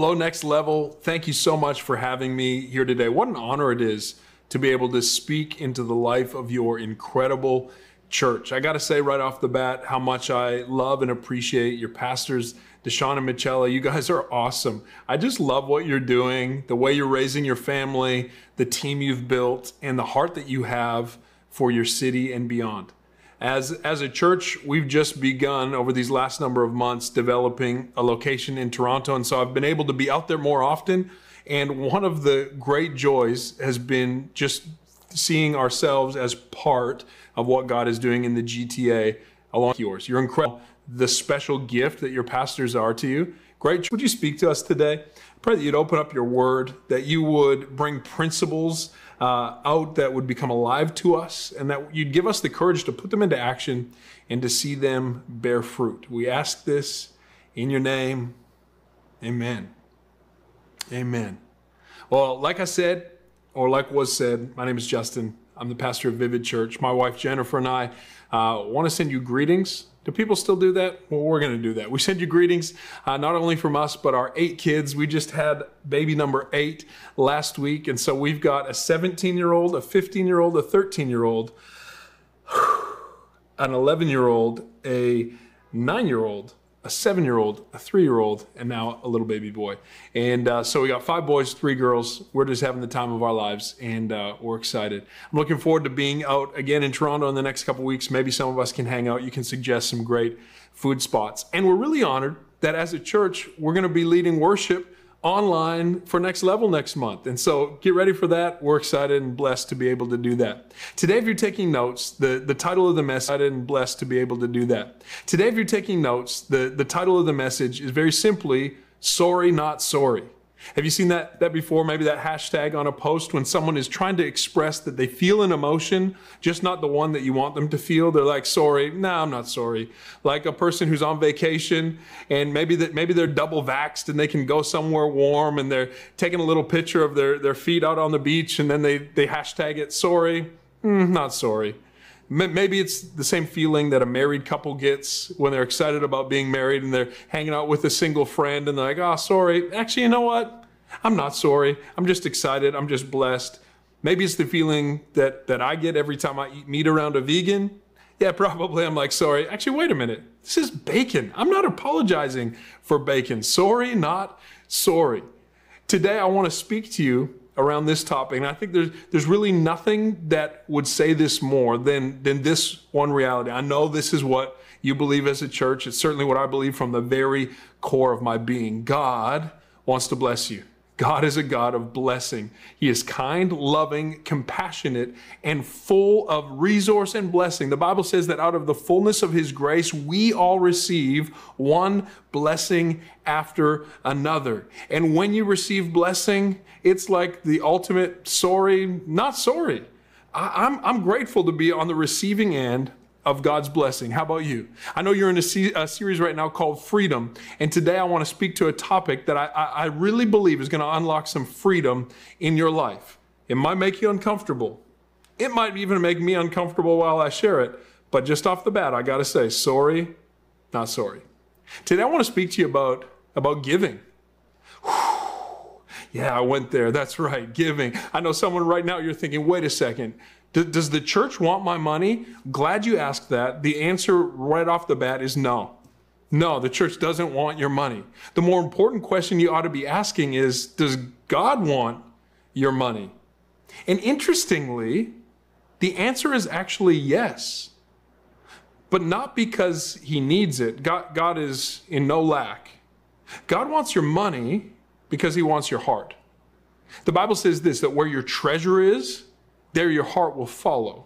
Hello, Next Level. Thank you so much for having me here today. What an honor it is to be able to speak into the life of your incredible church. I got to say right off the bat how much I love and appreciate your pastors, Deshaun and Michela. You guys are awesome. I just love what you're doing, the way you're raising your family, the team you've built, and the heart that you have for your city and beyond. As, as a church, we've just begun over these last number of months developing a location in Toronto. And so I've been able to be out there more often. And one of the great joys has been just seeing ourselves as part of what God is doing in the GTA along with yours. You're incredible. The special gift that your pastors are to you. Great. Would you speak to us today? pray that you'd open up your word, that you would bring principles uh, out that would become alive to us, and that you'd give us the courage to put them into action and to see them bear fruit. We ask this in your name. Amen. Amen. Well, like I said, or like was said, my name is Justin. I'm the pastor of Vivid Church. My wife Jennifer and I uh, want to send you greetings do people still do that? Well, we're going to do that. We send you greetings, uh, not only from us, but our eight kids. We just had baby number eight last week. And so we've got a 17 year old, a 15 year old, a 13 year old, an 11 year old, a nine year old, a seven year old, a three year old, and now a little baby boy. And uh, so we got five boys, three girls. We're just having the time of our lives, and uh, we're excited. I'm looking forward to being out again in Toronto in the next couple weeks. Maybe some of us can hang out. You can suggest some great food spots. And we're really honored that as a church, we're going to be leading worship online for Next Level next month. And so get ready for that. We're excited and blessed to be able to do that. Today, if you're taking notes, the, the title of the message, and blessed to be able to do that. Today, if you're taking notes, the, the title of the message is very simply, Sorry, Not Sorry. Have you seen that, that before? Maybe that hashtag on a post when someone is trying to express that they feel an emotion, just not the one that you want them to feel. They're like, sorry. No, I'm not sorry. Like a person who's on vacation and maybe that maybe they're double vaxxed and they can go somewhere warm and they're taking a little picture of their, their feet out on the beach and then they, they hashtag it sorry. Mm, not sorry. Maybe it's the same feeling that a married couple gets when they're excited about being married and they're hanging out with a single friend and they're like, oh, sorry. Actually, you know what? I'm not sorry. I'm just excited. I'm just blessed. Maybe it's the feeling that, that I get every time I eat meat around a vegan. Yeah, probably. I'm like, sorry. Actually, wait a minute. This is bacon. I'm not apologizing for bacon. Sorry, not sorry. Today, I want to speak to you around this topic. And I think there's there's really nothing that would say this more than than this one reality. I know this is what you believe as a church. It's certainly what I believe from the very core of my being. God wants to bless you. God is a God of blessing. He is kind, loving, compassionate, and full of resource and blessing. The Bible says that out of the fullness of His grace, we all receive one blessing after another. And when you receive blessing, it's like the ultimate sorry, not sorry. I, am I'm, I'm grateful to be on the receiving end of God's blessing. How about you? I know you're in a, se- a, series right now called Freedom, and today I want to speak to a topic that I, I, I really believe is going to unlock some freedom in your life. It might make you uncomfortable. It might even make me uncomfortable while I share it, but just off the bat, I got to say, sorry, not sorry. Today I want to speak to you about, about giving. Yeah, I went there. That's right, giving. I know someone right now, you're thinking, wait a second. Does the church want my money? Glad you asked that. The answer right off the bat is no. No, the church doesn't want your money. The more important question you ought to be asking is Does God want your money? And interestingly, the answer is actually yes. But not because he needs it. God, God is in no lack. God wants your money because he wants your heart. The Bible says this that where your treasure is, there your heart will follow.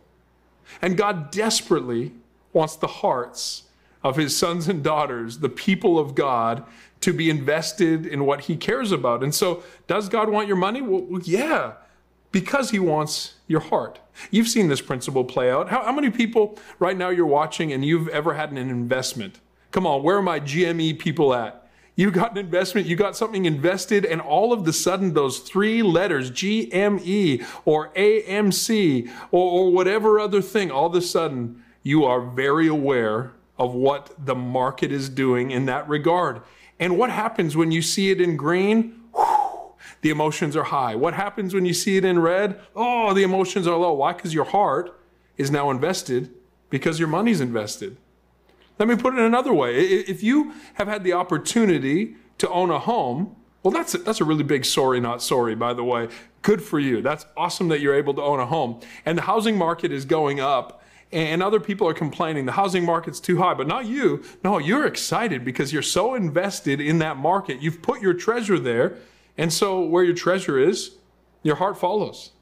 And God desperately wants the hearts of his sons and daughters, the people of God, to be invested in what he cares about. And so, does God want your money? Well, yeah, because he wants your heart. You've seen this principle play out. How, how many people right now you're watching and you've ever had an investment? Come on, where are my GME people at? You got an investment, you got something invested, and all of the sudden, those three letters, GME or AMC or, or whatever other thing, all of a sudden, you are very aware of what the market is doing in that regard. And what happens when you see it in green? The emotions are high. What happens when you see it in red? Oh, the emotions are low. Why? Because your heart is now invested because your money's invested. Let me put it another way. If you have had the opportunity to own a home, well, that's a, that's a really big sorry, not sorry, by the way. Good for you. That's awesome that you're able to own a home. And the housing market is going up, and other people are complaining the housing market's too high, but not you. No, you're excited because you're so invested in that market. You've put your treasure there, and so where your treasure is, your heart follows.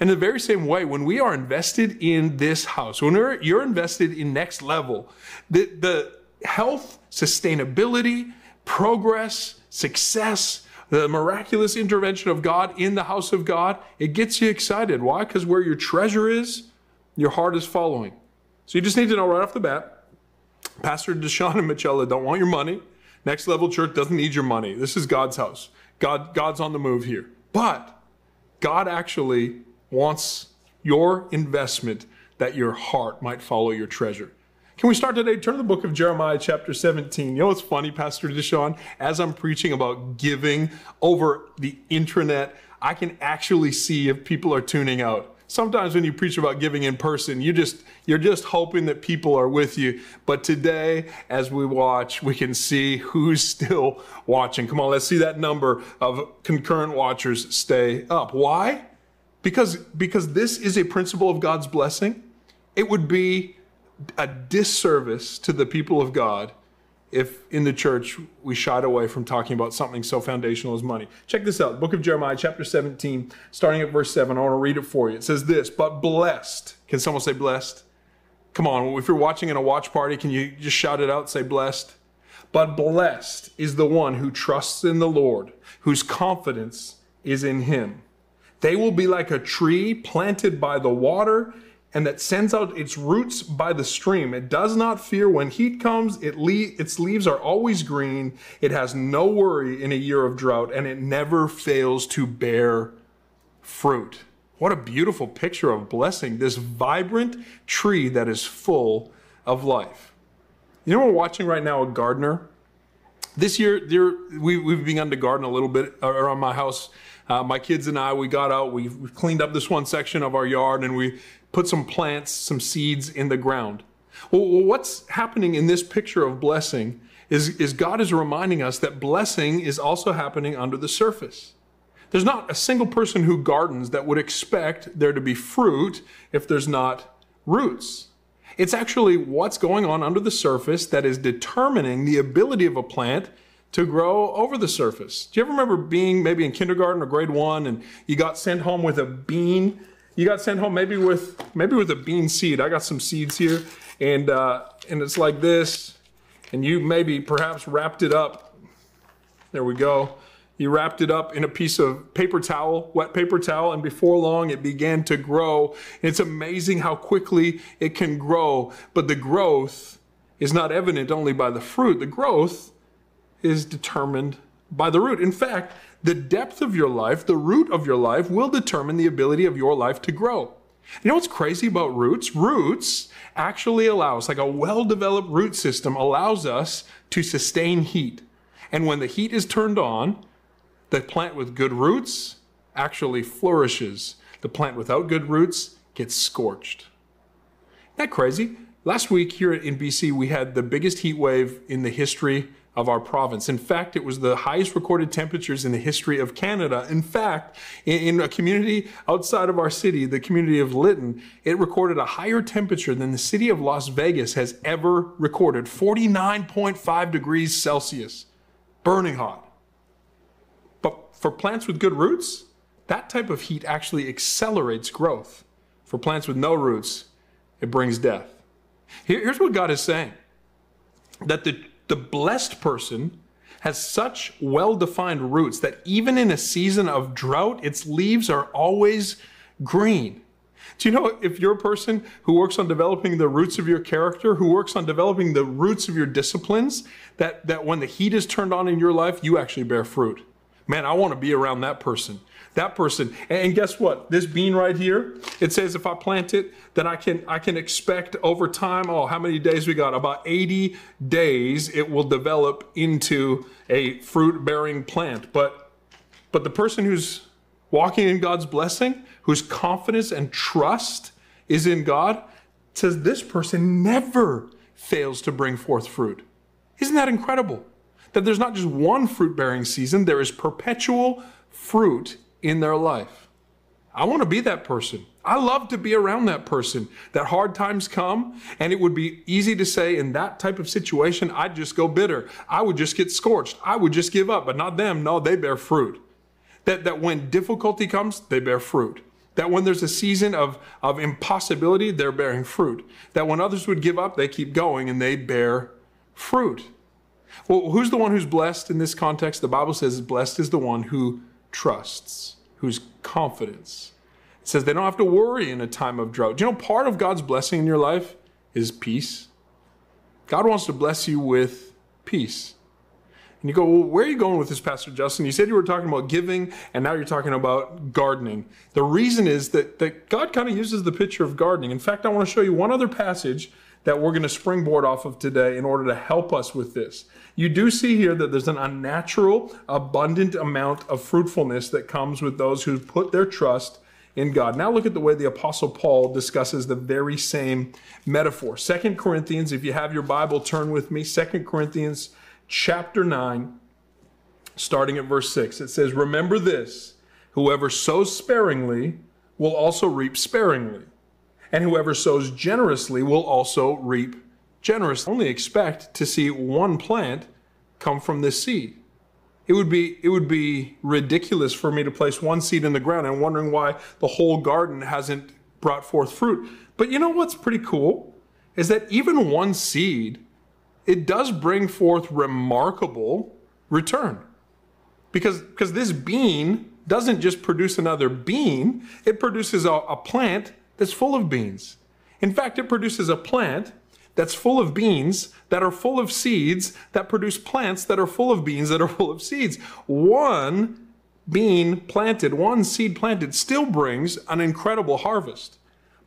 And the very same way, when we are invested in this house, when you're invested in next level, the, the health, sustainability, progress, success, the miraculous intervention of God in the house of God, it gets you excited. Why? Because where your treasure is, your heart is following. So you just need to know right off the bat Pastor Deshaun and Michela don't want your money. Next Level Church doesn't need your money. This is God's house. God, God's on the move here. But God actually wants your investment that your heart might follow your treasure. Can we start today? Turn to the book of Jeremiah, chapter 17. You know what's funny, Pastor Deshaun? As I'm preaching about giving over the intranet, I can actually see if people are tuning out. Sometimes when you preach about giving in person, you just you're just hoping that people are with you. But today, as we watch, we can see who's still watching. Come on, let's see that number of concurrent watchers stay up. Why? Because, because this is a principle of God's blessing, it would be a disservice to the people of God if in the church we shied away from talking about something so foundational as money. Check this out book of Jeremiah, chapter 17, starting at verse 7. I want to read it for you. It says this But blessed, can someone say blessed? Come on, if you're watching in a watch party, can you just shout it out, say blessed? But blessed is the one who trusts in the Lord, whose confidence is in him. They will be like a tree planted by the water and that sends out its roots by the stream. It does not fear when heat comes. It le- its leaves are always green. It has no worry in a year of drought, and it never fails to bear fruit. What a beautiful picture of blessing, this vibrant tree that is full of life. You know, we're watching right now a gardener. This year, we, we've begun to garden a little bit around my house uh, my kids and I, we got out, we, we cleaned up this one section of our yard, and we put some plants, some seeds in the ground. Well, what's happening in this picture of blessing is, is God is reminding us that blessing is also happening under the surface. There's not a single person who gardens that would expect there to be fruit if there's not roots. It's actually what's going on under the surface that is determining the ability of a plant to grow over the surface. Do you ever remember being maybe in kindergarten or grade one and you got sent home with a bean? You got sent home maybe with maybe with a bean seed. I got some seeds here, and uh, and it's like this, and you maybe perhaps wrapped it up. There we go. You wrapped it up in a piece of paper towel, wet paper towel, and before long it began to grow. It's amazing how quickly it can grow, but the growth is not evident only by the fruit. The growth is determined by the root. In fact, the depth of your life, the root of your life, will determine the ability of your life to grow. You know what's crazy about roots? Roots actually allow us, like a well developed root system, allows us to sustain heat. And when the heat is turned on, the plant with good roots actually flourishes. The plant without good roots gets scorched. Isn't that crazy? Last week here in BC, we had the biggest heat wave in the history of our province. In fact, it was the highest recorded temperatures in the history of Canada. In fact, in, a community outside of our city, the community of Lytton, it recorded a higher temperature than the city of Las Vegas has ever recorded 49.5 degrees Celsius. Burning hot. But for plants with good roots, that type of heat actually accelerates growth. For plants with no roots, it brings death. Here's what God is saying that the the blessed person has such well defined roots that even in a season of drought, its leaves are always green. Do you know if you're a person who works on developing the roots of your character, who works on developing the roots of your disciplines, that, that when the heat is turned on in your life, you actually bear fruit? Man, I want to be around that person. That person. And guess what? This bean right here, it says if I plant it, then I can I can expect over time, oh, how many days we got? About 80 days it will develop into a fruit-bearing plant. But but the person who's walking in God's blessing, whose confidence and trust is in God, says this person never fails to bring forth fruit. Isn't that incredible? That there's not just one fruit bearing season, there is perpetual fruit in their life. I want to be that person. I love to be around that person. That hard times come, and it would be easy to say in that type of situation, I'd just go bitter. I would just get scorched. I would just give up, but not them. No, they bear fruit. That, that when difficulty comes, they bear fruit. That when there's a season of, of impossibility, they're bearing fruit. That when others would give up, they keep going and they bear fruit. Well, who's the one who's blessed in this context? The Bible says blessed is the one who trusts, whose confidence. It says they don't have to worry in a time of drought. Do you know part of God's blessing in your life is peace? God wants to bless you with peace. And you go, well, where are you going with this, Pastor Justin? You said you were talking about giving, and now you're talking about gardening. The reason is that, that God kind of uses the picture of gardening. In fact, I want to show you one other passage that we're going to springboard off of today in order to help us with this. You do see here that there's an unnatural, abundant amount of fruitfulness that comes with those who put their trust in God. Now look at the way the apostle Paul discusses the very same metaphor. Second Corinthians, if you have your Bible, turn with me. Second Corinthians chapter 9, starting at verse 6. It says, Remember this whoever sows sparingly will also reap sparingly, and whoever sows generously will also reap generously. Only expect to see one plant come from this seed. It would be it would be ridiculous for me to place one seed in the ground and wondering why the whole garden hasn't brought forth fruit. But you know what's pretty cool is that even one seed it does bring forth remarkable return. Because, because this bean doesn't just produce another bean, it produces a, a plant that's full of beans. In fact, it produces a plant that's full of beans that are full of seeds that produce plants that are full of beans that are full of seeds. One bean planted, one seed planted still brings an incredible harvest.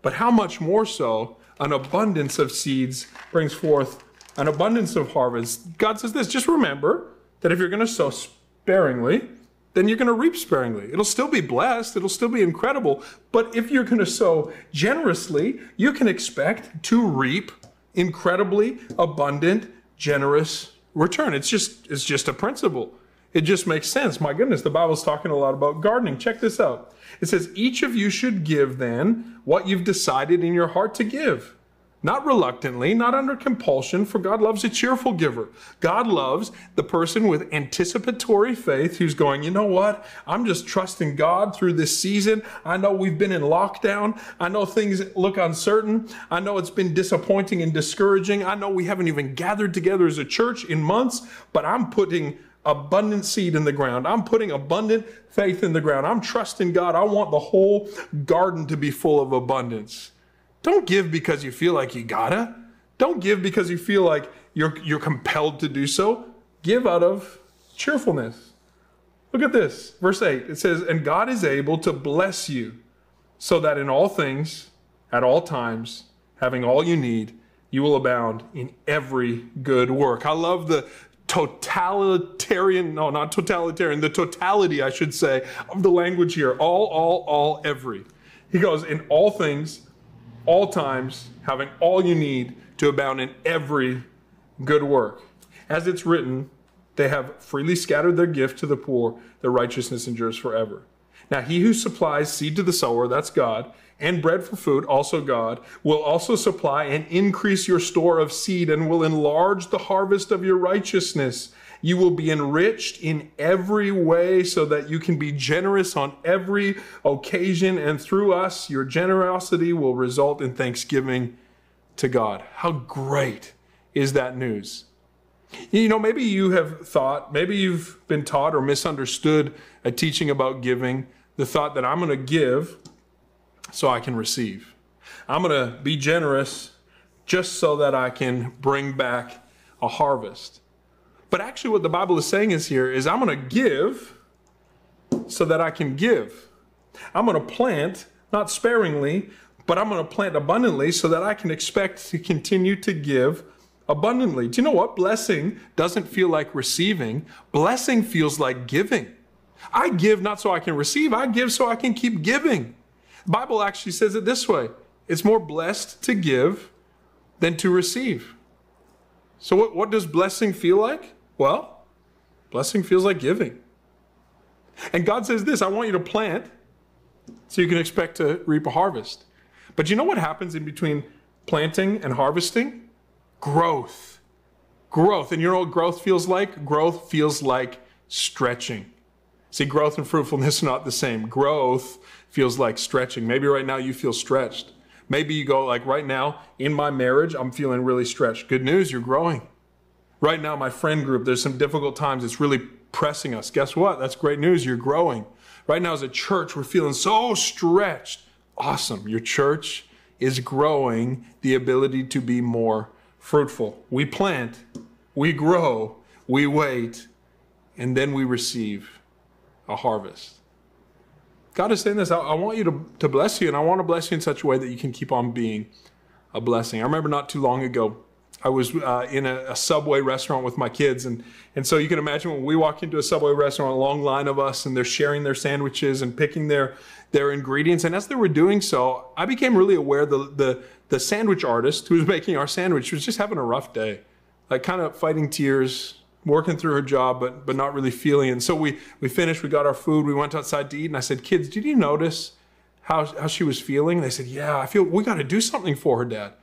But how much more so an abundance of seeds brings forth an abundance of harvest. God says this just remember that if you're going to sow sparingly, then you're going to reap sparingly. It'll still be blessed, it'll still be incredible. But if you're going to sow generously, you can expect to reap incredibly abundant, generous return. It's just it's just a principle. It just makes sense. My goodness, the Bible's talking a lot about gardening. Check this out. It says each of you should give then what you've decided in your heart to give not reluctantly, not under compulsion, for God loves a cheerful giver. God loves the person with anticipatory faith who's going, you know what? I'm just trusting God through this season. I know we've been in lockdown. I know things look uncertain. I know it's been disappointing and discouraging. I know we haven't even gathered together as a church in months, but I'm putting abundant seed in the ground. I'm putting abundant faith in the ground. I'm trusting God. I want the whole garden to be full of abundance. Don't give because you feel like you gotta. Don't give because you feel like you're, you're compelled to do so. Give out of cheerfulness. Look at this, verse 8. It says, And God is able to bless you so that in all things, at all times, having all you need, you will abound in every good work. I love the totalitarian, no, not totalitarian, the totality, I should say, of the language here. All, all, all, every. He goes, In all things, all times, having all you need to abound in every good work. As it's written, they have freely scattered their gift to the poor, their righteousness endures forever. Now, he who supplies seed to the sower, that's God, and bread for food, also God, will also supply and increase your store of seed and will enlarge the harvest of your righteousness you will be enriched in every way so that you can be generous on every occasion. And through us, your generosity will result in thanksgiving to God. How great is that news? You know, maybe you have thought, maybe you've been taught or misunderstood a teaching about giving, the thought that I'm going to give so I can receive. I'm going to be generous just so that I can bring back a harvest. But actually, what the Bible is saying is here is I'm going to give so that I can give. I'm going to plant, not sparingly, but I'm going to plant abundantly so that I can expect to continue to give abundantly. Do you know what? Blessing doesn't feel like receiving, blessing feels like giving. I give not so I can receive, I give so I can keep giving. The Bible actually says it this way it's more blessed to give than to receive. So, what, what does blessing feel like? Well, blessing feels like giving. And God says this I want you to plant so you can expect to reap a harvest. But you know what happens in between planting and harvesting? Growth. Growth. And you know what growth feels like? Growth feels like stretching. See, growth and fruitfulness are not the same. Growth feels like stretching. Maybe right now you feel stretched. Maybe you go, like right now in my marriage, I'm feeling really stretched. Good news, you're growing. Right now, my friend group, there's some difficult times. It's really pressing us. Guess what? That's great news. You're growing. Right now, as a church, we're feeling so stretched. Awesome. Your church is growing the ability to be more fruitful. We plant, we grow, we wait, and then we receive a harvest. God is saying this I, I want you to, to bless you, and I want to bless you in such a way that you can keep on being a blessing. I remember not too long ago, I was uh, in a, a, Subway restaurant with my kids, and and so you can imagine when we walk into a Subway restaurant, a long line of us, and they're sharing their sandwiches and picking their their ingredients. And as they were doing so, I became really aware the the the sandwich artist who was making our sandwich was just having a rough day, like kind of fighting tears, working through her job, but but not really feeling. And so we we finished, we got our food, we went outside to eat, and I said, "Kids, did you notice how how she was feeling?" they said, "Yeah, I feel we got to do something for her, Dad."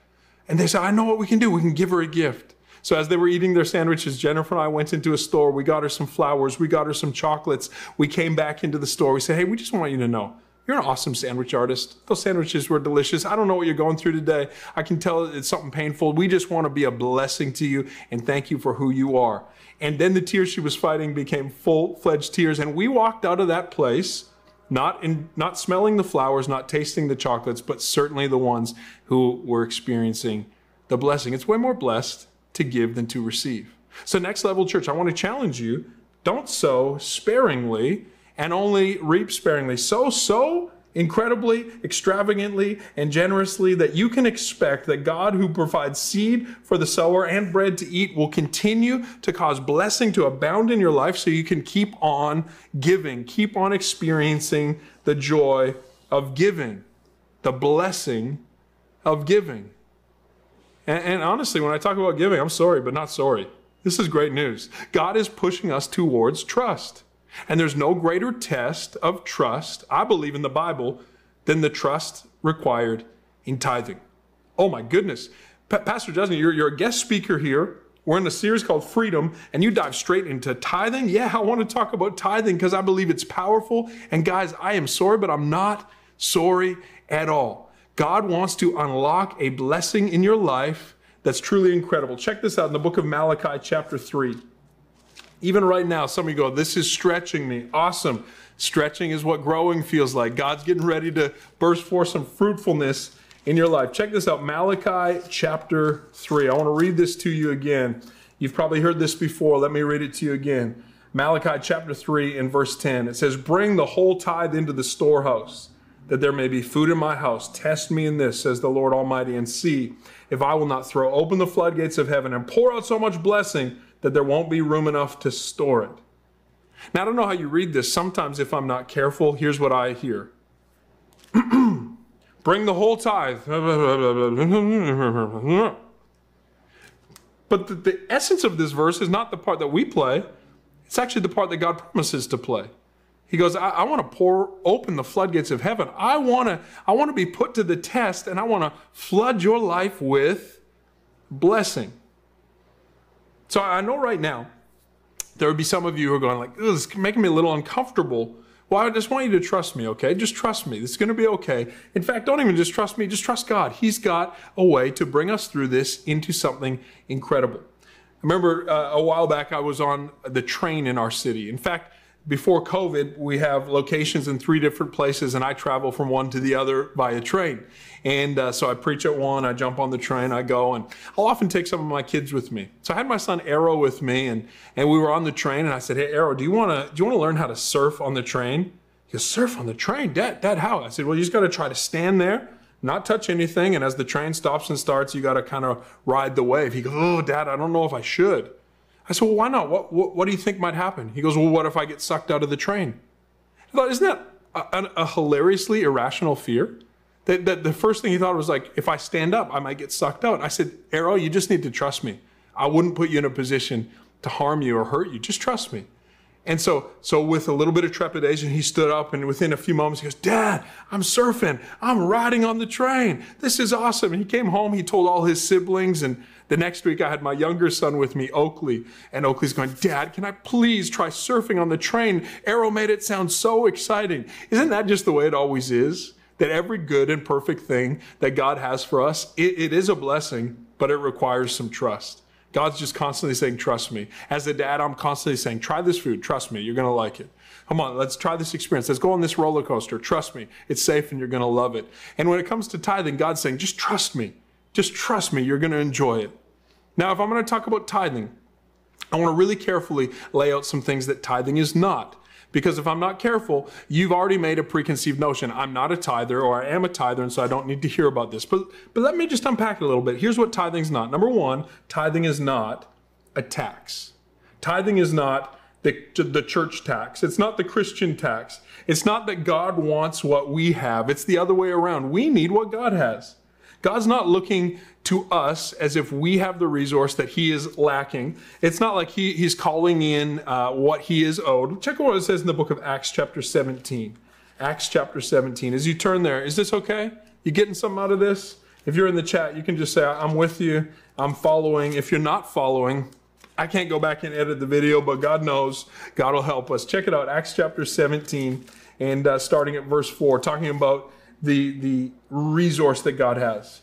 And they said, I know what we can do. We can give her a gift. So as they were eating their sandwiches, Jennifer and I went into a store. We got her some flowers. We got her some chocolates. We came back into the store. We said, Hey, we just want you to know you're an awesome sandwich artist. Those sandwiches were delicious. I don't know what you're going through today. I can tell it's something painful. We just want to be a blessing to you and thank you for who you are. And then the tears she was fighting became full fledged tears. And we walked out of that place not in not smelling the flowers, not tasting the chocolates, but certainly the ones who were experiencing the blessing. It's way more blessed to give than to receive. So next level church, I want to challenge you, don't sow sparingly and only reap sparingly. So sow so incredibly, extravagantly, and generously that you can expect that God, who provides seed for the sower and bread to eat, will continue to cause blessing to abound in your life so you can keep on giving, keep on experiencing the joy of giving, the blessing of giving. And, and honestly, when I talk about giving, I'm sorry, but not sorry. This is great news. God is pushing us towards trust. And there's no greater test of trust, I believe in the Bible, than the trust required in tithing. Oh my goodness. Pastor Justin, you're, you're a guest speaker here. We're in a series called Freedom, and you dive straight into tithing. Yeah, I want to talk about tithing because I believe it's powerful. And guys, I am sorry, but I'm not sorry at all. God wants to unlock a blessing in your life that's truly incredible. Check this out in the book of Malachi, chapter 3. Even right now, some of you go, This is stretching me. Awesome. Stretching is what growing feels like. God's getting ready to burst forth some fruitfulness in your life. Check this out Malachi chapter 3. I want to read this to you again. You've probably heard this before. Let me read it to you again. Malachi chapter 3 and verse 10. It says, Bring the whole tithe into the storehouse, that there may be food in my house. Test me in this, says the Lord Almighty, and see if I will not throw open the floodgates of heaven and pour out so much blessing that there won't be room enough to store it. Now, I don't know how you read this. Sometimes, if I'm not careful, here's what I hear Bring the whole tithe. But the, the, essence of this verse is not the part that we play, it's actually the part that God promises to play. He goes, I, I want to pour open the floodgates of heaven. I want to, I want to be put to the test and I want to flood your life with blessing. So I know right now there would be some of you who are going like, this is making me a little uncomfortable. Well, I just want you to trust me, okay? Just trust me. This is going to be okay. In fact, don't even just trust me, just trust God. He's got a way to bring us through this into something incredible. I remember uh, a while back I was on the train in our city. In fact, before COVID, we have locations in three different places, and I travel from one to the other via train. And uh, so I preach at one, I jump on the train, I go, and I'll often take some of my kids with me. So I had my son Arrow with me, and, and we were on the train, and I said, "Hey, Arrow, do you want to do you want to learn how to surf on the train?" He goes, surf on the train? Dad, Dad, how? I said, well, you just got to try to stand there, not touch anything. And as the train stops and starts, you got to kind of ride the wave. He goes, oh, Dad, I don't know if I should. I said, well, why not? What, what, what do you think might happen? He goes, well, what if I get sucked out of the train? I thought, isn't that a, a hilariously irrational fear? That, that the first thing he thought was like, if I stand up, I might get sucked out. I said, Arrow, you just need to trust me. I wouldn't put you in a position to harm you or hurt you. Just trust me. And so, so with a little bit of trepidation, he stood up and within a few moments, he goes, Dad, I'm surfing. I'm riding on the train. This is awesome. And he came home, he told all his siblings. And the next week, I had my younger son with me, Oakley. And Oakley's going, Dad, can I please try surfing on the train? Arrow made it sound so exciting. Isn't that just the way it always is? That every good and perfect thing that God has for us, it, it is a blessing, but it requires some trust. God's just constantly saying, Trust me. As a dad, I'm constantly saying, Try this food. Trust me. You're going to like it. Come on, let's try this experience. Let's go on this roller coaster. Trust me. It's safe and you're going to love it. And when it comes to tithing, God's saying, Just trust me. Just trust me. You're going to enjoy it. Now, if I'm going to talk about tithing, I want to really carefully lay out some things that tithing is not. Because if I'm not careful, you've already made a preconceived notion. I'm not a tither or I am a tither, and so I don't need to hear about this. But, but let me just unpack it a little bit. Here's what tithing's not. Number one, tithing is not a tax. Tithing is not the, the church tax. It's not the Christian tax. It's not that God wants what we have. It's the other way around. We need what God has. God's not looking to us as if we have the resource that he is lacking. It's not like he, he's calling in uh, what he is owed. Check out what it says in the book of Acts, chapter 17. Acts chapter 17. As you turn there, is this okay? You getting something out of this? If you're in the chat, you can just say, I'm with you, I'm following. If you're not following, I can't go back and edit the video, but God knows, God will help us. Check it out, Acts chapter 17, and uh, starting at verse 4, talking about the, the resource that God has.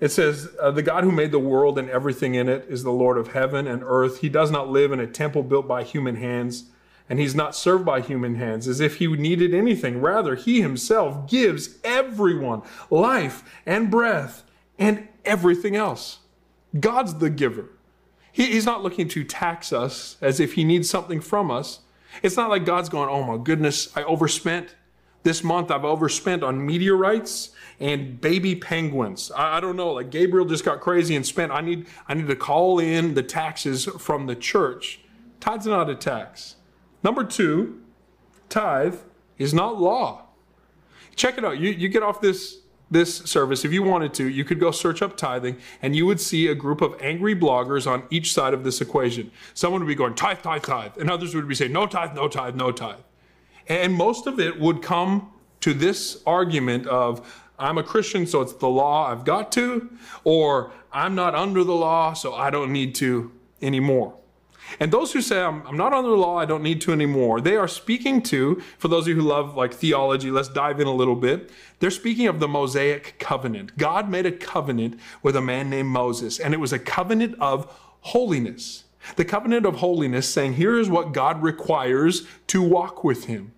It says, uh, The God who made the world and everything in it is the Lord of heaven and earth. He does not live in a temple built by human hands, and he's not served by human hands as if he needed anything. Rather, he himself gives everyone life and breath and everything else. God's the giver. He, he's not looking to tax us as if he needs something from us. It's not like God's going, Oh my goodness, I overspent. This month I've overspent on meteorites and baby penguins. I, I, don't know, like Gabriel just got crazy and spent. I need, I need to call in the taxes from the church. Tithe's are not a tax. Number two, tithe is not law. Check it out. You, you get off this this service, if you wanted to, you could go search up tithing and you would see a group of angry bloggers on each side of this equation. Someone would be going, tithe, tithe, tithe. And others would be saying, no tithe, no tithe, no tithe. And most of it would come to this argument of, I'm a Christian, so it's the law, I've got to, or I'm not under the law, so I don't need to anymore. And those who say, I'm, I'm, not under the law, I don't need to anymore, they are speaking to, for those of you who love like theology, let's dive in a little bit. They're speaking of the Mosaic covenant. God made a covenant with a man named Moses, and it was a covenant of holiness. The covenant of holiness saying, here is what God requires to walk with him.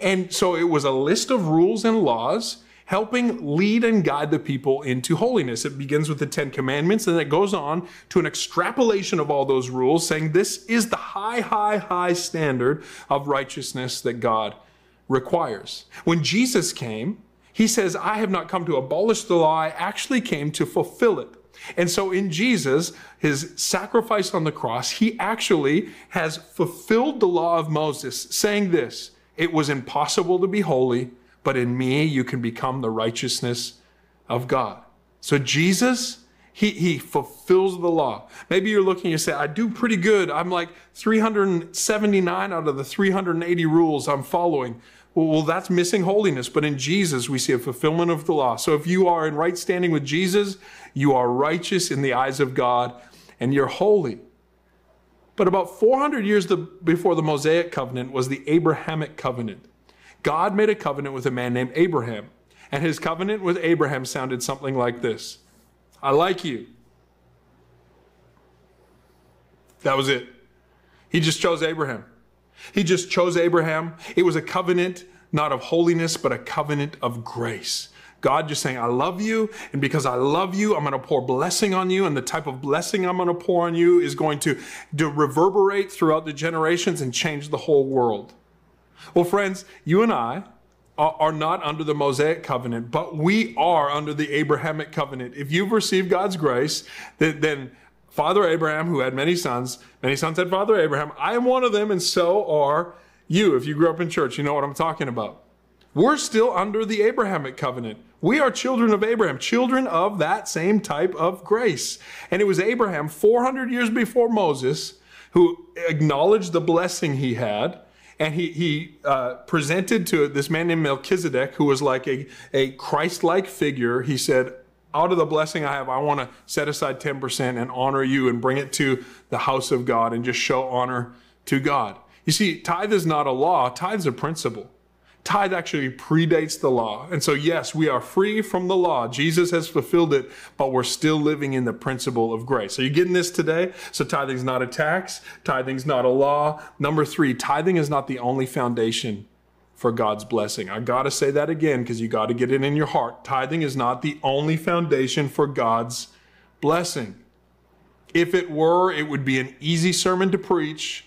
And so it was a list of rules and laws helping lead and guide the people into holiness. It begins with the Ten Commandments, and it goes on to an extrapolation of all those rules, saying this is the high, high, high standard of righteousness that God requires. When Jesus came, he says, I have not come to abolish the law, I actually came to fulfill it. And so in Jesus, his sacrifice on the cross, he actually has fulfilled the law of Moses, saying this it was impossible to be holy but in me you can become the righteousness of God. So Jesus, he, he fulfills the law. Maybe you're looking, you say, I do pretty good. I'm like 379 out of the 380 rules I'm following. Well, that's missing holiness. But in Jesus, we see a fulfillment of the law. So if you are in right standing with Jesus, you are righteous in the eyes of God and you're holy. But about 400 years before the Mosaic covenant was the Abrahamic covenant. God made a covenant with a man named Abraham. And his covenant with Abraham sounded something like this I like you. That was it. He just chose Abraham. He just chose Abraham. It was a covenant not of holiness, but a covenant of grace. God just saying, I love you, and because I love you, I'm going to pour blessing on you, and the type of blessing I'm going to pour on you is going to, to reverberate throughout the generations and change the whole world. Well, friends, you and I, are are not under the Mosaic covenant, but we are under the Abrahamic covenant. If you've received God's grace, then, then Father Abraham, who had many sons, many sons had Father Abraham. I am one of them, and so are you. If you grew up in church, you know what I'm talking about. We're still under the Abrahamic covenant. We are children of Abraham, children of that same type of grace. And it was Abraham, 400 years before Moses, who acknowledged the blessing he had. And he, he uh, presented to this man named Melchizedek, who was like a, a Christ like figure. He said, Out of the blessing I have, I want to set aside 10% and honor you and bring it to the house of God and just show honor to God. You see, tithe is not a law, tithe is a principle. Tithe actually predates the law. And so, yes, we are free from the law. Jesus has fulfilled it, but we're still living in the principle of grace. Are you getting this today? So, tithing is not a tax, tithing is not a law. Number three, tithing is not the only foundation for God's blessing. I got to say that again because you got to get it in your heart. Tithing is not the only foundation for God's blessing. If it were, it would be an easy sermon to preach.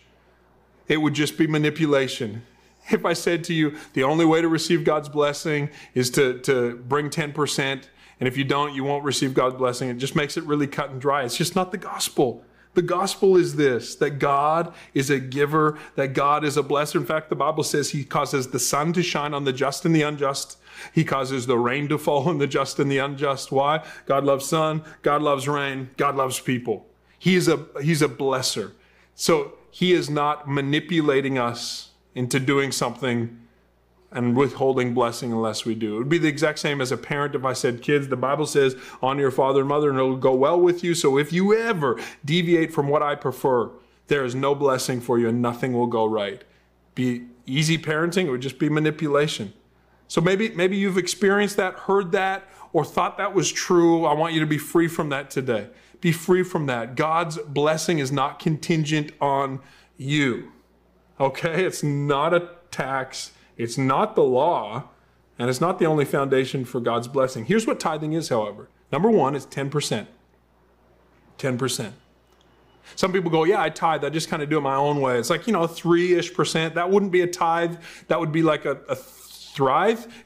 It would just be manipulation if I said to you, the only way to receive God's blessing is to, to bring 10%, and if you don't, you won't receive God's blessing, it just makes it really cut and dry. It's just not the gospel. The gospel is this that God is a giver, that God is a blesser. In fact, the Bible says He causes the sun to shine on the just and the unjust. He causes the rain to fall on the just and the unjust. Why? God loves sun, God loves rain, God loves people. He is a, he's a blesser. So He is not manipulating us into doing something and withholding blessing unless we do. It would be the exact same as a parent if I said, kids, the Bible says, honor your father and mother and it'll go well with you. So if you ever deviate from what I prefer, there is no blessing for you and nothing will go right. Be easy parenting, it would just be manipulation. So maybe maybe you've experienced that, heard that, or thought that was true. I want you to be free from that today. Be free from that. God's blessing is not contingent on you. Okay? It's not a tax, it's not the law, and it's not the only foundation for God's blessing. Here's what tithing is, however. Number one is 10%. 10%. Some people go, yeah, I tithe. I just kind of do it my own way. It's like, you know, three ish percent. That wouldn't be a tithe. That would be like a, a thrive.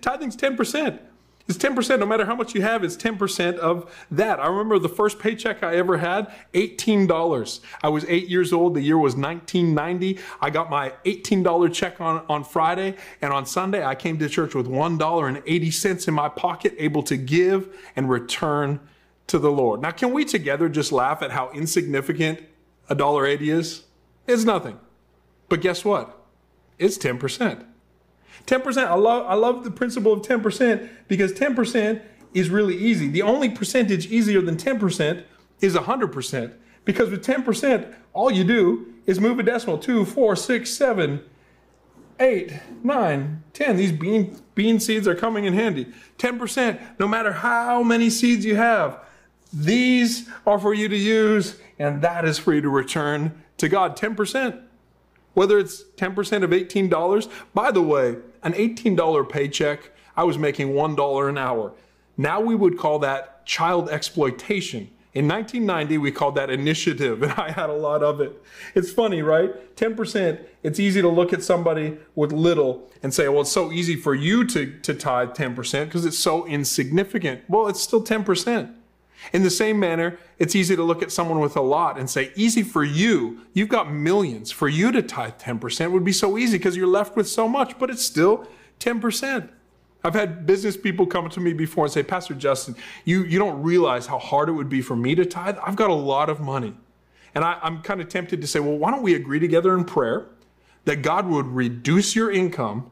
Tithing's 10%. It's 10%. No matter how much you have, it's 10% of that. I remember the first paycheck I ever had, $18. I was eight years old. The year was 1990. I got my $18 check on, on Friday. And on Sunday, I came to church with $1.80 in my pocket, able to give and return to the Lord. Now, can we together just laugh at how insignificant a dollar eighty is? It's nothing. But guess what? It's 10%. 10%, I love, I love the principle of 10% because 10% is really easy. The only percentage easier than 10% is 100%. Because with 10%, all you do is move a decimal 2, 4, 6, 7, 8, 9, 10. These bean, bean seeds are coming in handy. 10%, no matter how many seeds you have, these are for you to use, and that is for you to return to God. 10% whether it's 10% of $18. By the way, an $18 paycheck, I was making $1 an hour. Now we would call that child exploitation. In 1990, we called that initiative, and I had a lot of it. It's funny, right? 10%, it's easy to look at somebody with little and say, well, it's so easy for you to, to tithe 10% because it's so insignificant. Well, it's still 10%. In the same manner, it's easy to look at someone with a lot and say, easy for you. You've got millions. For you to tithe 10% would be so easy because you're left with so much, but it's still 10%. I've had business people come to me before and say, Pastor Justin, you, you don't realize how hard it would be for me to tithe. I've got a lot of money. And I, I'm kind of tempted to say, well, why don't we agree together in prayer that God would reduce your income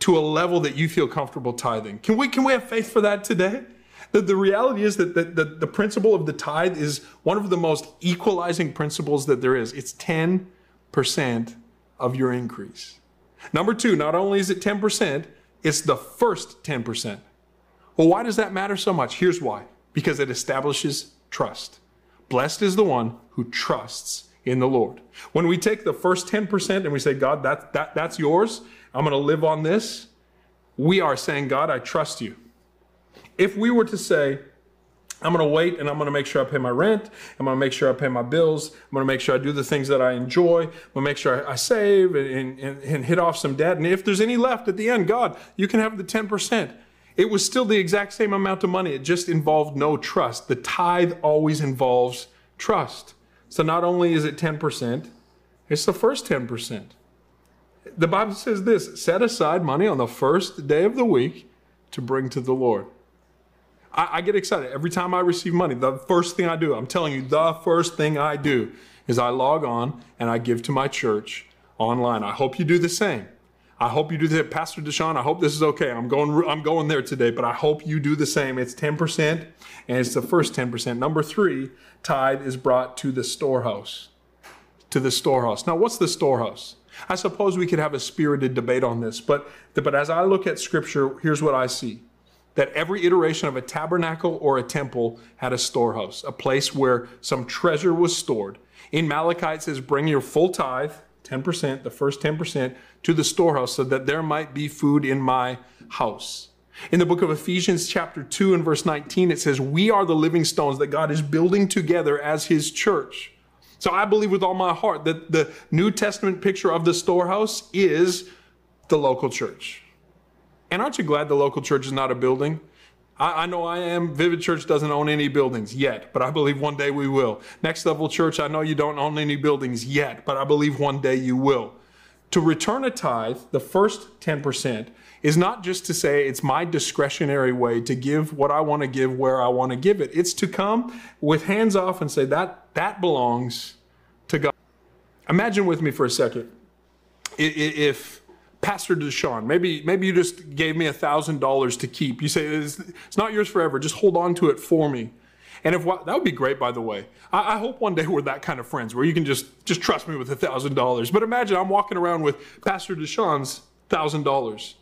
to a level that you feel comfortable tithing? Can we, can we have faith for that today? The, the reality is that the, the, the principle of the tithe is one of the most equalizing principles that there is. It's 10% of your increase. Number two, not only is it 10%, it's the first 10%. Well, why does that matter so much? Here's why because it establishes trust. Blessed is the one who trusts in the Lord. When we take the first 10% and we say, God, that, that, that's yours, I'm going to live on this, we are saying, God, I trust you if we were to say, I'm going to wait and I'm going to make sure I pay my rent. I'm going to make sure I pay my bills. I'm going to make sure I do the things that I enjoy. I'm going to make sure I save and, and, and hit off some debt. And if there's any left at the end, God, you can have the 10%. It was still the exact same amount of money. It just involved no trust. The tithe always involves trust. So not only is it 10%, it's the first 10%. The Bible says this set aside money on the first day of the week to bring to the Lord. I, I, get excited every time I receive money. The first thing I do, I'm telling you, the first thing I do is I log on and I give to my church online. I hope you do the same. I hope you do that, Pastor Deshaun. I hope this is okay. I'm going. I'm going there today, but I hope you do the same. It's 10%, and it's the first 10%. Number three, tithe is brought to the storehouse. To the storehouse. Now, what's the storehouse? I suppose we could have a spirited debate on this, but but as I look at Scripture, here's what I see: that every iteration of a tabernacle or a temple had a storehouse, a place where some treasure was stored. In Malachi, it says, "Bring your full tithe." 10%, the first 10%, to the storehouse so that there might be food in my house. In the book of Ephesians, chapter 2, and verse 19, it says, We are the living stones that God is building together as his church. So I believe with all my heart that the New Testament picture of the storehouse is the local church. And aren't you glad the local church is not a building? I, I, know I am. Vivid Church doesn't own any buildings yet, but I believe one day we will. Next Level Church, I know you don't own any buildings yet, but I believe one day you will. To return a tithe, the first 10%, is not just to say it's my discretionary way to give what I want to give where I want to give it. It's to come with hands off and say that that belongs to God. Imagine with me for a second if Pastor Deshaun, maybe maybe you just gave me a thousand dollars to keep. You say it's, it's, not yours forever. Just hold on to it for me. And if that would be great, by the way. I, I hope one day we're that kind of friends where you can just just trust me with a thousand dollars. But imagine I'm walking around with Pastor Deshaun's thousand dollars,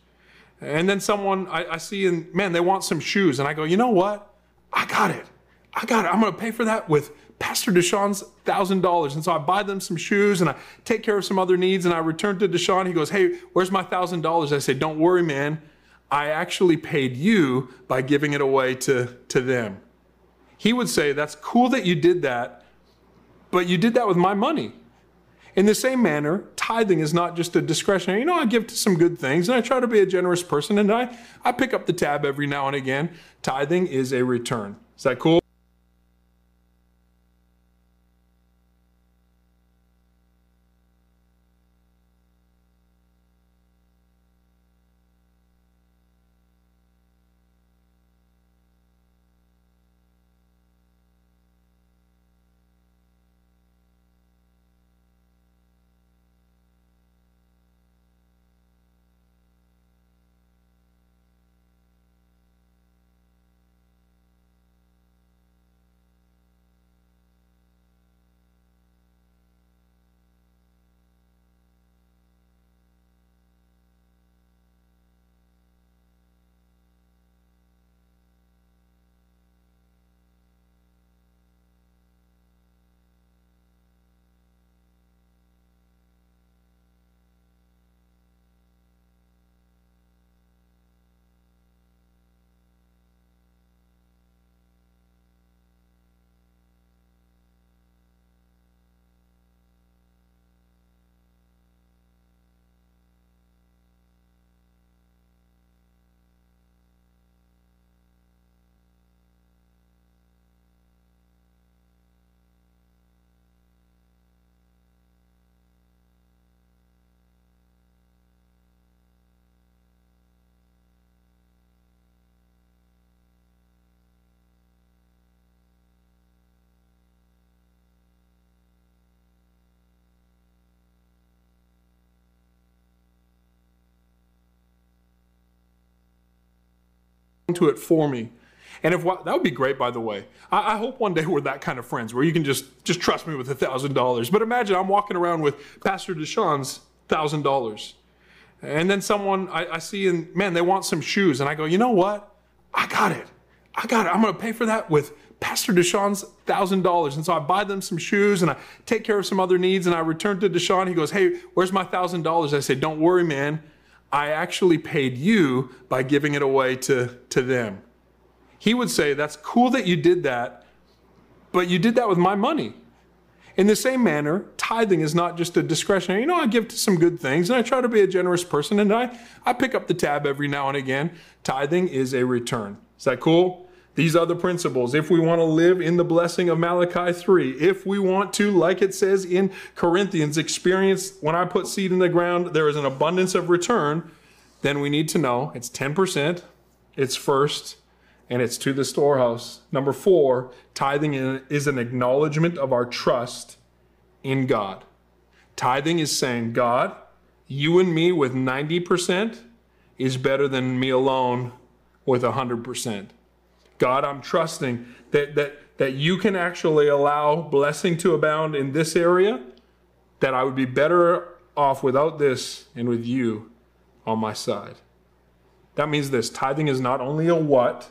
and then someone I, I see and man they want some shoes, and I go, you know what? I got it. I got it. I'm going to pay for that with Pastor Deshaun's thousand dollars. And so I buy them some shoes and I take care of some other needs. And I return to Deshaun. He goes, Hey, where's my thousand dollars? I say, Don't worry, man. I actually paid you by giving it away to, to them. He would say, That's cool that you did that, but you did that with my money. In the same manner, tithing is not just a discretionary. You know, I give to some good things and I try to be a generous person and I, I pick up the tab every now and again. Tithing is a return. Is that cool? To it for me. And if that would be great, by the way. I, I, hope one day we're that kind of friends where you can just just trust me with a thousand dollars. But imagine I'm walking around with Pastor Deshaun's thousand dollars, and then someone I, I see and man they want some shoes, and I go, you know what? I got it. I got it. I'm going to pay for that with Pastor Deshaun's thousand dollars. And so I buy them some shoes and I take care of some other needs. And I return to Deshaun. He goes, Hey, where's my thousand dollars? I say, Don't worry, man. I actually paid you by giving it away to, to them. he would say, That's cool that you did that, but you did that with my money. In the same manner, tithing is not just a discretionary, you know, I give to some good things and I try to be a generous person and I, I pick up the tab every now and again. Tithing is a return. Is that cool? These other principles, if we want to live in the blessing of Malachi 3, if we want to, like it says in Corinthians, experience when I put seed in the ground, there is an abundance of return, then we need to know it's 10%, it's first, and it's to the storehouse. Number four, tithing is an acknowledgement of our trust in God. Tithing is saying, God, you and me with 90% is better than me alone with 100%. God, I'm trusting that, that, that you can actually allow blessing to abound in this area, that I would be better off without this and with you on my side. That means this tithing is not only a what,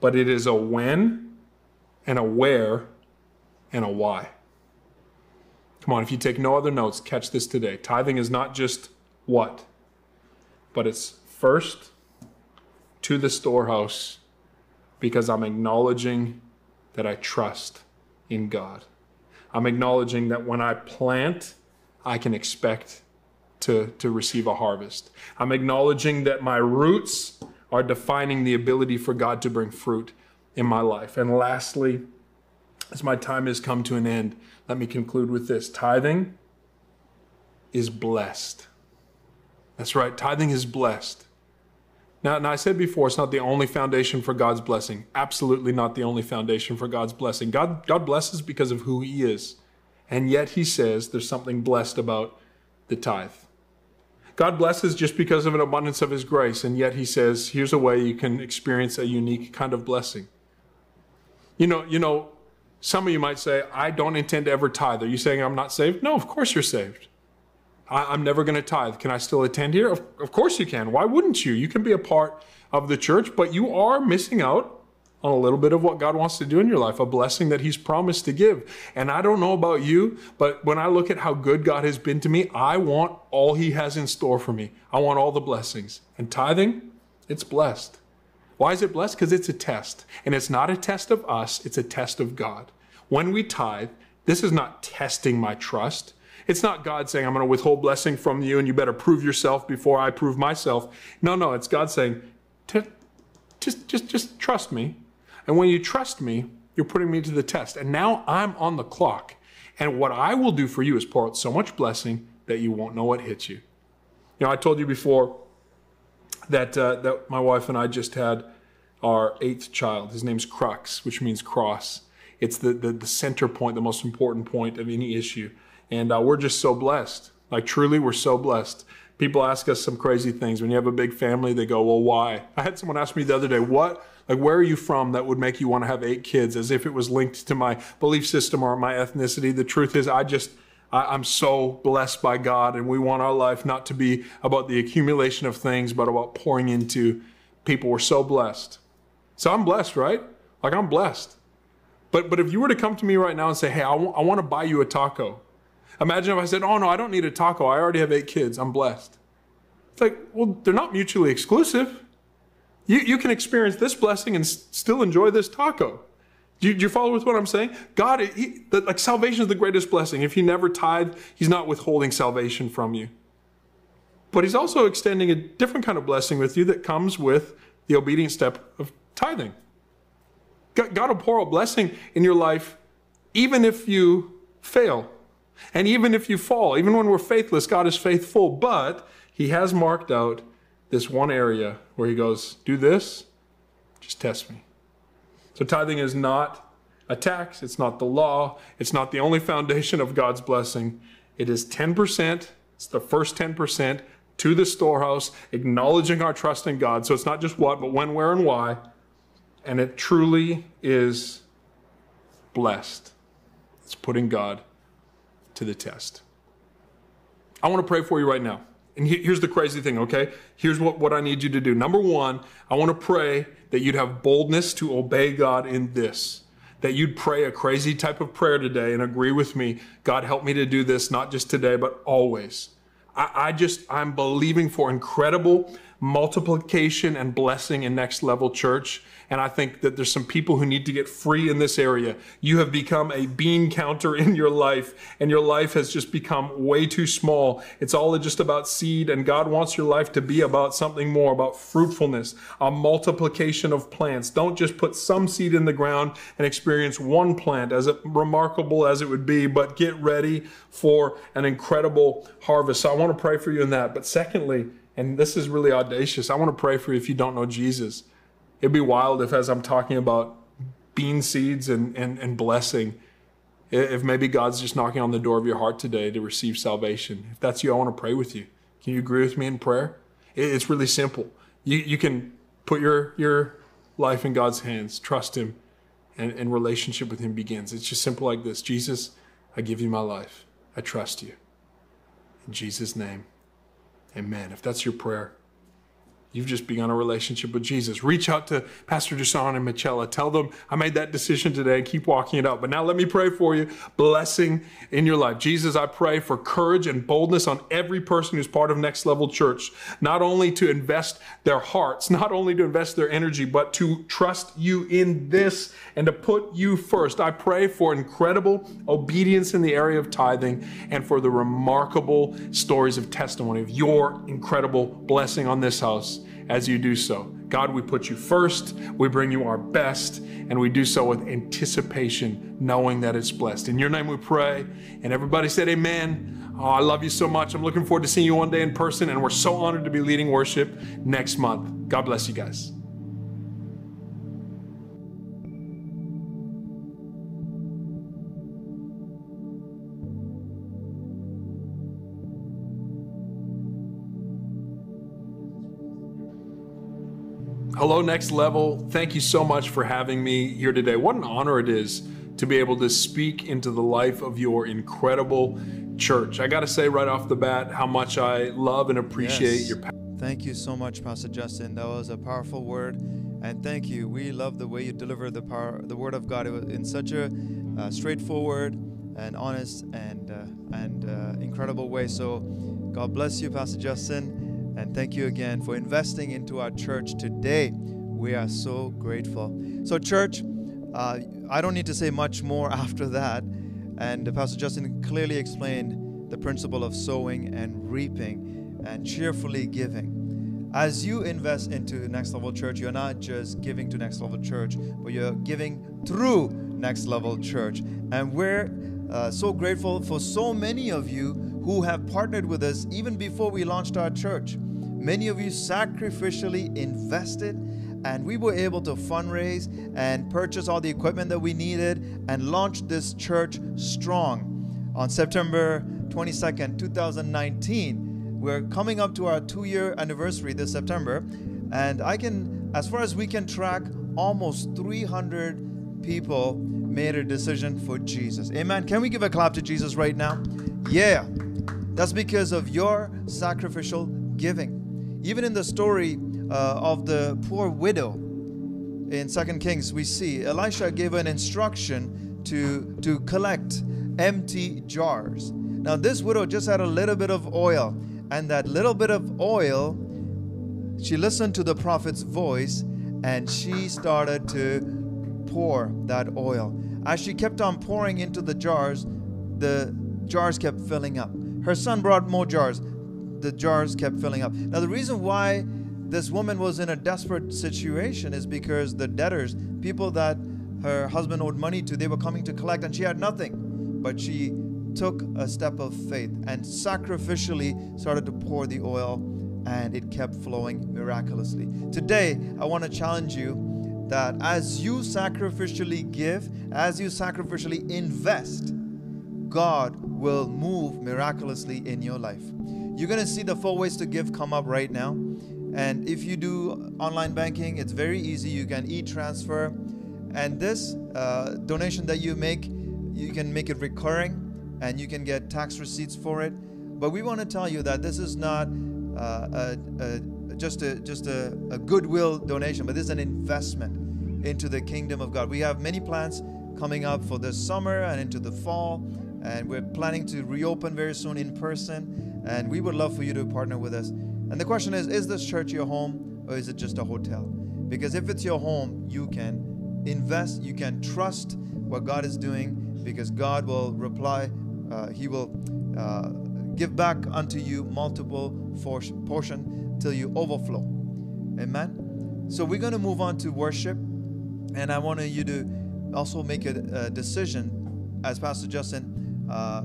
but it is a when and a where and a why. Come on, if you take no other notes, catch this today. Tithing is not just what, but it's first to the storehouse because I'm acknowledging that I trust in God. I'm acknowledging that when I plant, I can expect to, to receive a harvest. I'm acknowledging that my roots are defining the ability for God to bring fruit in my life. And lastly, as my time has come to an end, let me conclude with this tithing is blessed. That's right, tithing is blessed. Now, now, I said before, it's not the only foundation for God's blessing. Absolutely not the only foundation for God's blessing. God, God blesses because of who He is. And yet He says there's something blessed about the tithe. God blesses just because of an abundance of His grace, and yet He says, here's a way you can experience a unique kind of blessing. You know, you know, some of you might say, I don't intend to ever tithe. Are you saying I'm not saved? No, of course you're saved. I, am never going to tithe. Can I still attend here? Of, of course you can. Why wouldn't you? You can be a part of the church, but you are missing out on a little bit of what God wants to do in your life, a blessing that He's promised to give. And I don't know about you, but when I look at how good God has been to me, I want all He has in store for me. I want all the blessings. And tithing, it's blessed. Why is it blessed? Because it's a test. And it's not a test of us, it's a test of God. When we tithe, this is not testing my trust. It's not God saying, I'm going to withhold blessing from you and you better prove yourself before I prove myself. No, no, it's God saying, just, just, just trust me and when you trust me, you're putting me to the test. And now I'm on the clock. And what I will do for you is pour out so much blessing that you won't know what hits you. You know, I told you before that, uh, that my wife and I just had our eighth child. His name's Crux, which means cross. It's the, the, the center point, the most important point of any issue. And uh, we're just so blessed. Like, truly, we're so blessed. People ask us some crazy things. When you have a big family, they go, Well, why? I had someone ask me the other day, What like, where are you from that would make you want to have eight kids as if it was linked to my belief system or my ethnicity? The truth is, I just, I, am so blessed by God, and we want our life not to be about the accumulation of things, but about pouring into people. We're so blessed. So I'm blessed, right? Like, I'm blessed. But, but if you were to come to me right now and say, hey, I, w- I want to buy you a taco, imagine if I said, oh, no, I don't need a taco. I already have eight kids. I'm blessed. It's like, well, they're not mutually exclusive. You, you can experience this blessing and s- still enjoy this taco. Do you, do you, follow with what I'm saying? God, he, the, like salvation is the greatest blessing. If you never tithe, He's not withholding salvation from you. But He's also extending a different kind of blessing with you that comes with the obedient step of tithing. God, God will pour a blessing in your life even if you fail. And even if you fall, even when we're faithless, God is faithful, but He has marked out this one area where he goes, Do this, just test me. So tithing is not a tax, it's not the law, it's not the only foundation of God's blessing. It is 10%, it's the first 10% to the storehouse, acknowledging our trust in God. So it's not just what, but when, where, and why. And it truly is blessed. It's putting God to the test. I want to pray for you right now. And here's the crazy thing, okay? Here's what, what I need you to do. Number one, I want to pray that you'd have boldness to obey God in this. That you'd pray a crazy type of prayer today and agree with me. God, help me to do this, not just today, but always. I, I just, I'm believing for incredible multiplication and blessing in Next Level Church. And I think that there's some people who need to get free in this area. You have become a bean counter in your life, and your life has just become way too small. It's all just about seed, and God wants your life to be about something more, about fruitfulness, a multiplication of plants. Don't just put some seed in the ground and experience one plant, as remarkable as it would be, but get ready for an incredible harvest. So I want to pray for you in that. But secondly, and this is really audacious, I want to pray for you if you don't know Jesus. It'd be wild if, as I'm talking about bean seeds and, and, and blessing, if maybe God's just knocking on the door of your heart today to receive salvation. If that's you, I want to pray with you. Can you agree with me in prayer? It's really simple. You, you can put your, your life in God's hands, trust Him, and, and relationship with Him begins. It's just simple like this Jesus, I give you my life. I trust you. In Jesus' name, amen. If that's your prayer, You've just begun a relationship with Jesus. Reach out to Pastor Dusan and Michela. Tell them I made that decision today. and Keep walking it out. But now let me pray for you. Blessing in your life. Jesus, I pray for courage and boldness on every person who's part of Next Level Church. Not only to invest their hearts, not only to invest their energy, but to trust you in this and to put you first. I pray for incredible obedience in the area of tithing and for the remarkable stories of testimony of your incredible blessing on this house as you do so. God, we put you first, we bring you our best, and we do so with anticipation, knowing that it's blessed. In your name we pray. And everybody said, Amen. Oh, I love you so much. I'm looking forward to seeing you one day in person, and we're so honored to be leading worship next month. God bless you guys. Hello, Next Level. Thank you so much for having me here today. What an honor it is to be able to speak into the life of your incredible church. I got to say right off the bat how much I love and appreciate yes. your. Thank you so much, Pastor Justin. That was a powerful word, and thank you. We love the way you deliver the power, the word of God in such a uh, straightforward and honest and uh, and uh, incredible way. So, God bless you, Pastor Justin. And thank you again for investing into our church today. We are so grateful. So, church, uh, I don't need to say much more after that. And Pastor Justin clearly explained the principle of sowing and reaping and cheerfully giving. As you invest into Next Level Church, you're not just giving to Next Level Church, but you're giving through Next Level Church. And we're uh, so grateful for so many of you who have partnered with us even before we launched our church. Many of you sacrificially invested, and we were able to fundraise and purchase all the equipment that we needed and launch this church strong. On September 22nd, 2019, we're coming up to our two year anniversary this September, and I can, as far as we can track, almost 300 people made a decision for Jesus. Amen. Can we give a clap to Jesus right now? Yeah. That's because of your sacrificial giving. Even in the story uh, of the poor widow in Second Kings, we see Elisha gave an instruction to, to collect empty jars. Now, this widow just had a little bit of oil, and that little bit of oil, she listened to the prophet's voice and she started to pour that oil. As she kept on pouring into the jars, the jars kept filling up. Her son brought more jars. The jars kept filling up. Now, the reason why this woman was in a desperate situation is because the debtors, people that her husband owed money to, they were coming to collect and she had nothing. But she took a step of faith and sacrificially started to pour the oil and it kept flowing miraculously. Today, I want to challenge you that as you sacrificially give, as you sacrificially invest, God will move miraculously in your life. You're going to see the four ways to give come up right now. And if you do online banking, it's very easy. You can e transfer. And this uh, donation that you make, you can make it recurring and you can get tax receipts for it. But we want to tell you that this is not uh, a, a, just, a, just a, a goodwill donation, but this is an investment into the kingdom of God. We have many plans coming up for this summer and into the fall and we're planning to reopen very soon in person. And we would love for you to partner with us. And the question is is this church your home or is it just a hotel? Because if it's your home, you can invest, you can trust what God is doing because God will reply, uh, He will uh, give back unto you multiple portion till you overflow. Amen. So we're going to move on to worship, and I want you to also make a, a decision as Pastor Justin uh,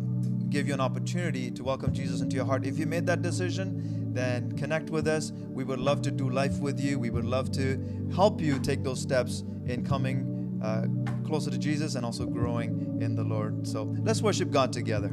give you an opportunity to welcome Jesus into your heart. If you made that decision, then connect with us. We would love to do life with you. We would love to help you take those steps in coming uh, closer to Jesus and also growing in the Lord. So let's worship God together.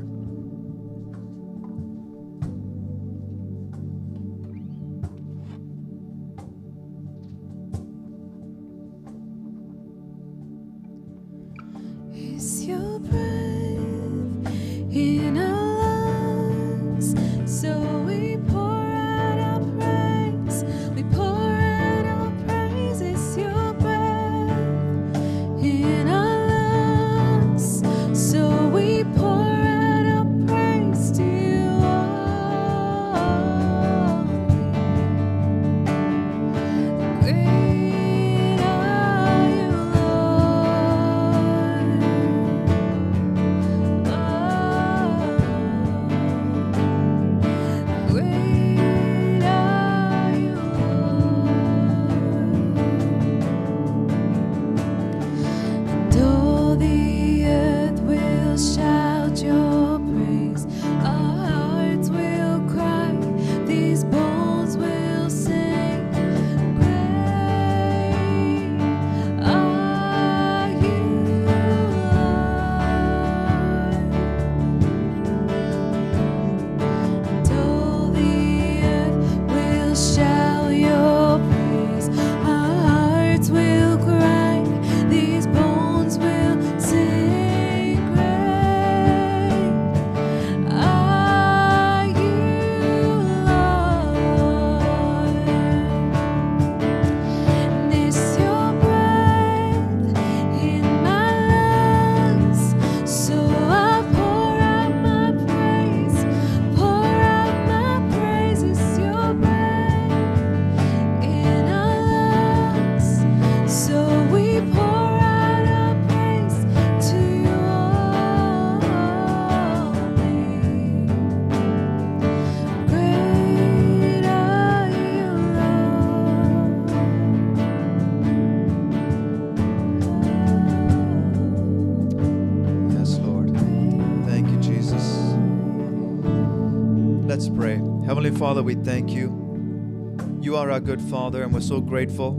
Father, we thank you. You are our good Father, and we're so grateful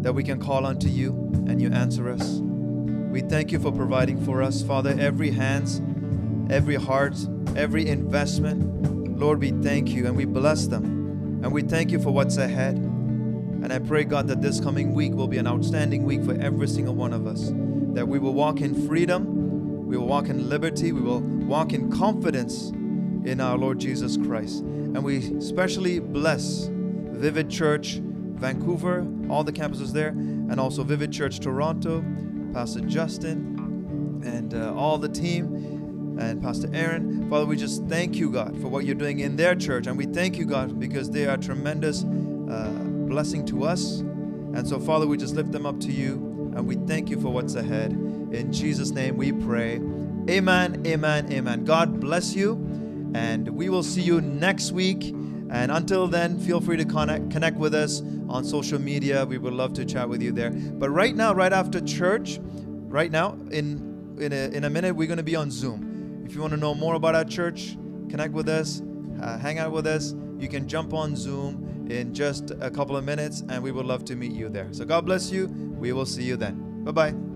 that we can call unto you and you answer us. We thank you for providing for us, Father, every hands, every heart, every investment. Lord, we thank you and we bless them. And we thank you for what's ahead. And I pray, God, that this coming week will be an outstanding week for every single one of us. That we will walk in freedom, we will walk in liberty, we will walk in confidence in our Lord Jesus Christ. And we especially bless Vivid Church Vancouver, all the campuses there, and also Vivid Church Toronto, Pastor Justin, and uh, all the team, and Pastor Aaron. Father, we just thank you, God, for what you're doing in their church. And we thank you, God, because they are tremendous uh, blessing to us. And so, Father, we just lift them up to you, and we thank you for what's ahead. In Jesus' name we pray. Amen, amen, amen. God bless you. And we will see you next week. And until then, feel free to connect, connect with us on social media. We would love to chat with you there. But right now, right after church, right now, in, in, a, in a minute, we're going to be on Zoom. If you want to know more about our church, connect with us, uh, hang out with us. You can jump on Zoom in just a couple of minutes, and we would love to meet you there. So God bless you. We will see you then. Bye bye.